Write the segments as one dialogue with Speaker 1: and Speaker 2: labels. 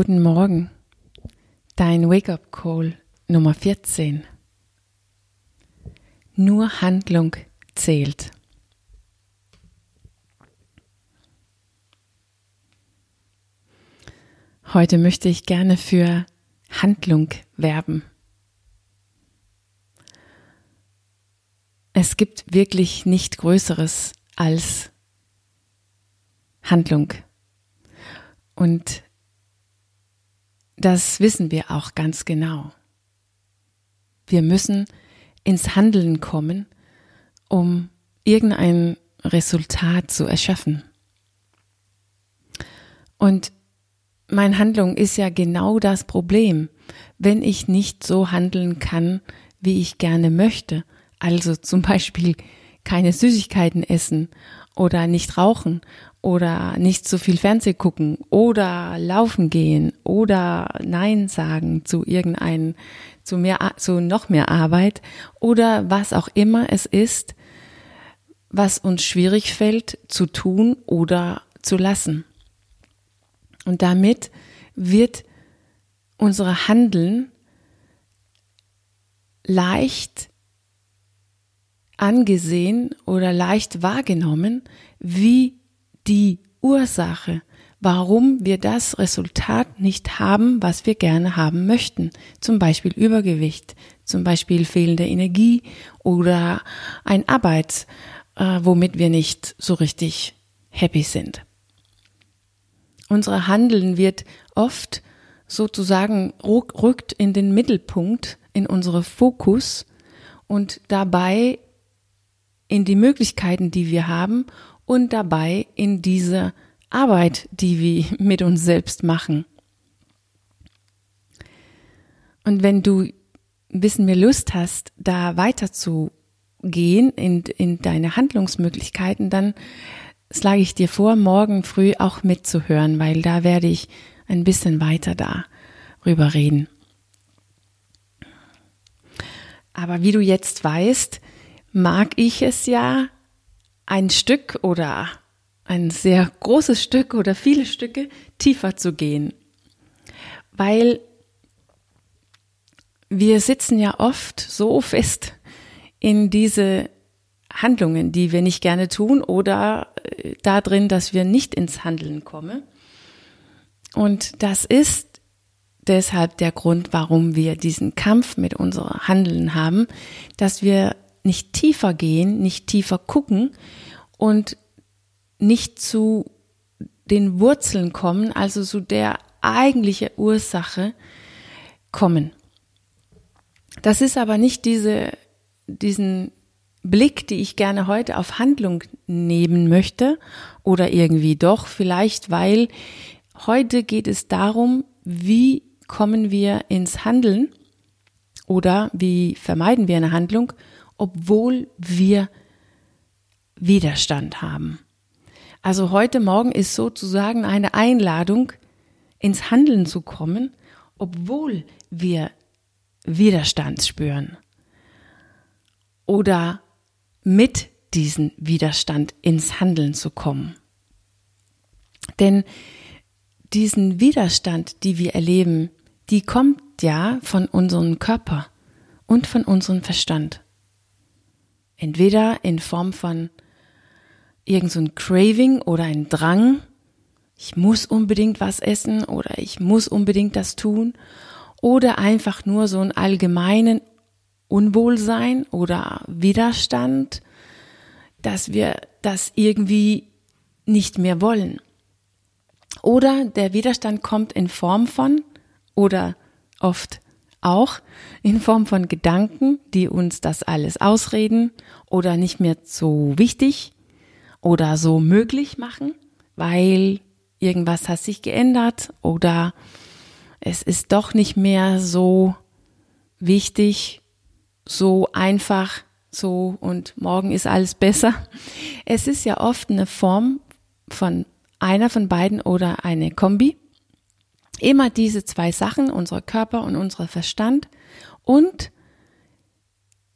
Speaker 1: Guten Morgen, dein Wake-up Call Nummer 14. Nur Handlung zählt. Heute möchte ich gerne für Handlung werben. Es gibt wirklich nicht Größeres als Handlung. Und das wissen wir auch ganz genau. Wir müssen ins Handeln kommen, um irgendein Resultat zu erschaffen. Und meine Handlung ist ja genau das Problem, wenn ich nicht so handeln kann, wie ich gerne möchte. Also zum Beispiel keine Süßigkeiten essen oder nicht rauchen oder nicht zu viel Fernseh gucken oder laufen gehen oder Nein sagen zu irgendeinem, zu mehr, zu noch mehr Arbeit oder was auch immer es ist, was uns schwierig fällt zu tun oder zu lassen. Und damit wird unsere Handeln leicht angesehen oder leicht wahrgenommen wie die Ursache, warum wir das Resultat nicht haben, was wir gerne haben möchten. Zum Beispiel Übergewicht, zum Beispiel fehlende Energie oder ein Arbeit, äh, womit wir nicht so richtig happy sind. Unser Handeln wird oft sozusagen rückt in den Mittelpunkt, in unsere Fokus und dabei in die Möglichkeiten, die wir haben und dabei in diese Arbeit, die wir mit uns selbst machen. Und wenn du ein bisschen mehr Lust hast, da weiter zu gehen in, in deine Handlungsmöglichkeiten, dann schlage ich dir vor, morgen früh auch mitzuhören, weil da werde ich ein bisschen weiter darüber reden. Aber wie du jetzt weißt, mag ich es ja, ein Stück oder ein sehr großes Stück oder viele Stücke tiefer zu gehen. Weil wir sitzen ja oft so fest in diese Handlungen, die wir nicht gerne tun oder äh, da drin, dass wir nicht ins Handeln kommen. Und das ist deshalb der Grund, warum wir diesen Kampf mit unserem Handeln haben, dass wir nicht tiefer gehen, nicht tiefer gucken und nicht zu den Wurzeln kommen, also zu der eigentliche Ursache kommen. Das ist aber nicht diese, diesen Blick, die ich gerne heute auf Handlung nehmen möchte oder irgendwie doch vielleicht, weil heute geht es darum, wie kommen wir ins Handeln oder wie vermeiden wir eine Handlung obwohl wir Widerstand haben. Also heute Morgen ist sozusagen eine Einladung, ins Handeln zu kommen, obwohl wir Widerstand spüren. Oder mit diesem Widerstand ins Handeln zu kommen. Denn diesen Widerstand, die wir erleben, die kommt ja von unserem Körper und von unserem Verstand. Entweder in Form von irgendein so Craving oder ein Drang, ich muss unbedingt was essen oder ich muss unbedingt das tun, oder einfach nur so ein allgemeinen Unwohlsein oder Widerstand, dass wir das irgendwie nicht mehr wollen. Oder der Widerstand kommt in Form von oder oft auch in Form von Gedanken, die uns das alles ausreden oder nicht mehr so wichtig oder so möglich machen, weil irgendwas hat sich geändert oder es ist doch nicht mehr so wichtig, so einfach, so und morgen ist alles besser. Es ist ja oft eine Form von einer von beiden oder eine Kombi. Immer diese zwei Sachen, unser Körper und unser Verstand und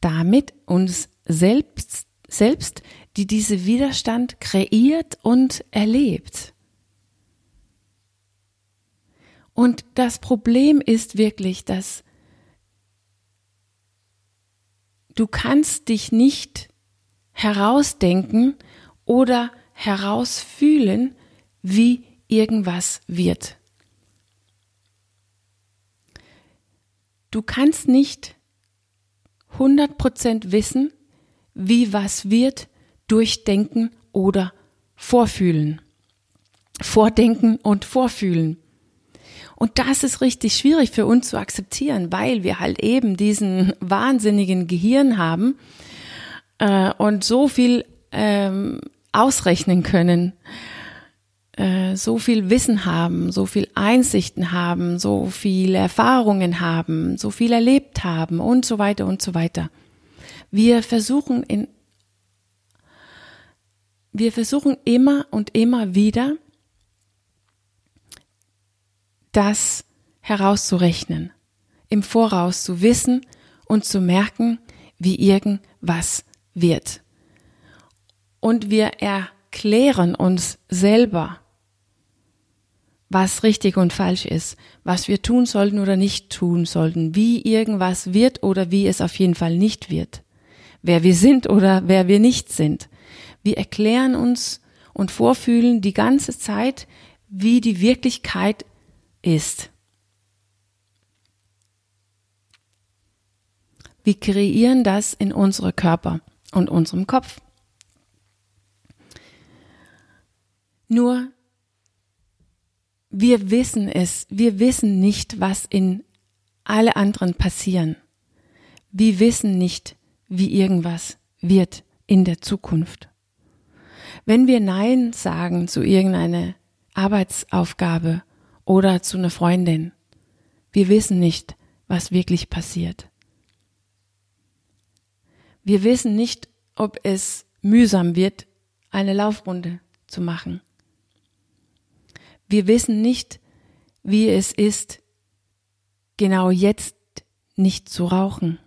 Speaker 1: damit uns selbst, selbst, die diese Widerstand kreiert und erlebt. Und das Problem ist wirklich, dass du kannst dich nicht herausdenken oder herausfühlen, wie irgendwas wird. Du kannst nicht 100% wissen, wie was wird, durchdenken oder vorfühlen. Vordenken und vorfühlen. Und das ist richtig schwierig für uns zu akzeptieren, weil wir halt eben diesen wahnsinnigen Gehirn haben äh, und so viel ähm, ausrechnen können, äh, so viel Wissen haben, so viel Einsichten haben, so viele Erfahrungen haben, so viel erlebt haben und so weiter und so weiter. Wir versuchen in wir versuchen immer und immer wieder das herauszurechnen, im Voraus zu wissen und zu merken, wie irgendwas wird. Und wir erklären uns selber, was richtig und falsch ist, was wir tun sollten oder nicht tun sollten, wie irgendwas wird oder wie es auf jeden Fall nicht wird, wer wir sind oder wer wir nicht sind. Wir erklären uns und vorfühlen die ganze Zeit, wie die Wirklichkeit ist. Wir kreieren das in unsere Körper und unserem Kopf. Nur wir wissen es, wir wissen nicht, was in alle anderen passieren. Wir wissen nicht, wie irgendwas wird in der Zukunft. Wenn wir Nein sagen zu irgendeiner Arbeitsaufgabe oder zu einer Freundin. Wir wissen nicht, was wirklich passiert. Wir wissen nicht, ob es mühsam wird, eine Laufrunde zu machen. Wir wissen nicht, wie es ist, genau jetzt nicht zu rauchen.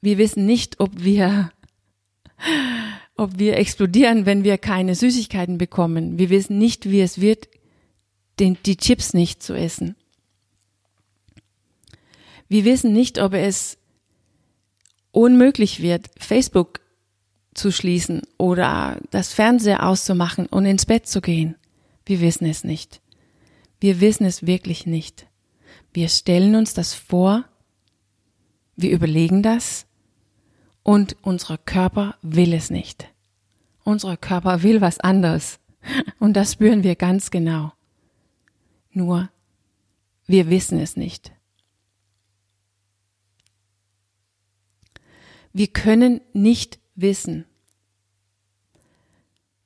Speaker 1: Wir wissen nicht, ob wir, ob wir explodieren, wenn wir keine Süßigkeiten bekommen. Wir wissen nicht, wie es wird, den, die Chips nicht zu essen. Wir wissen nicht, ob es unmöglich wird, Facebook zu schließen oder das Fernseher auszumachen und ins Bett zu gehen. Wir wissen es nicht. Wir wissen es wirklich nicht. Wir stellen uns das vor, wir überlegen das und unser Körper will es nicht. Unser Körper will was anderes und das spüren wir ganz genau. Nur wir wissen es nicht. Wir können nicht wissen,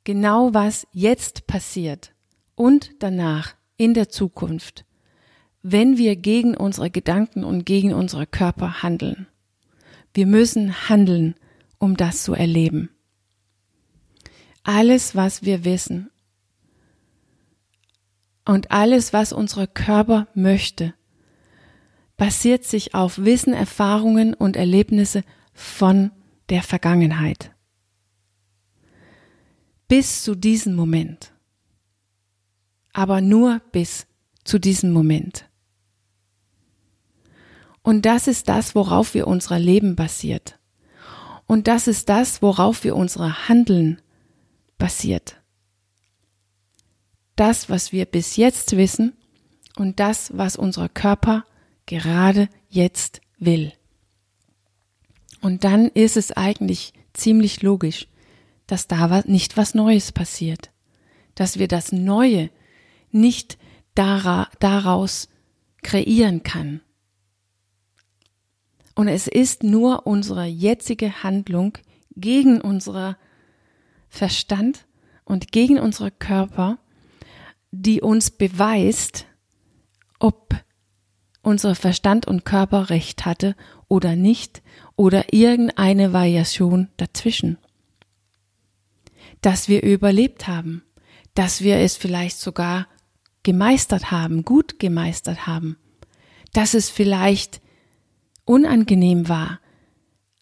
Speaker 1: genau was jetzt passiert und danach in der Zukunft, wenn wir gegen unsere Gedanken und gegen unsere Körper handeln. Wir müssen handeln, um das zu erleben. Alles, was wir wissen und alles, was unser Körper möchte, basiert sich auf Wissen, Erfahrungen und Erlebnisse von der Vergangenheit. Bis zu diesem Moment. Aber nur bis zu diesem Moment. Und das ist das, worauf wir unser Leben basiert. Und das ist das, worauf wir unsere Handeln basiert das, was wir bis jetzt wissen und das, was unser Körper gerade jetzt will. Und dann ist es eigentlich ziemlich logisch, dass da nicht was Neues passiert, dass wir das Neue nicht daraus kreieren kann. Und es ist nur unsere jetzige Handlung gegen unseren Verstand und gegen unseren Körper, die uns beweist, ob unser Verstand und Körper recht hatte oder nicht oder irgendeine Variation dazwischen. Dass wir überlebt haben, dass wir es vielleicht sogar gemeistert haben, gut gemeistert haben, dass es vielleicht unangenehm war,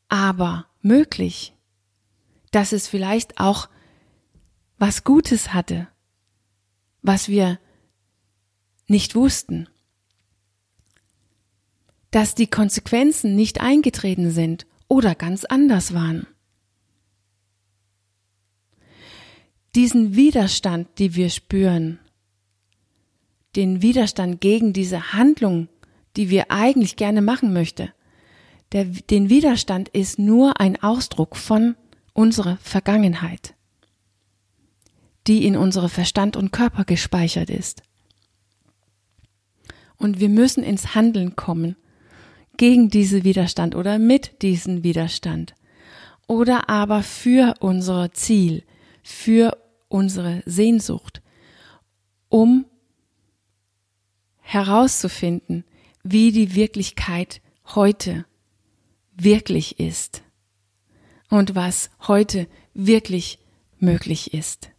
Speaker 1: aber möglich, dass es vielleicht auch was Gutes hatte was wir nicht wussten, dass die Konsequenzen nicht eingetreten sind oder ganz anders waren. Diesen Widerstand, die wir spüren, den Widerstand gegen diese Handlung, die wir eigentlich gerne machen möchte, der, den Widerstand ist nur ein Ausdruck von unserer Vergangenheit, die in unsere Verstand und Körper gespeichert ist. Und wir müssen ins Handeln kommen gegen diesen Widerstand oder mit diesem Widerstand oder aber für unser Ziel, für unsere Sehnsucht, um herauszufinden, wie die Wirklichkeit heute wirklich ist und was heute wirklich möglich ist.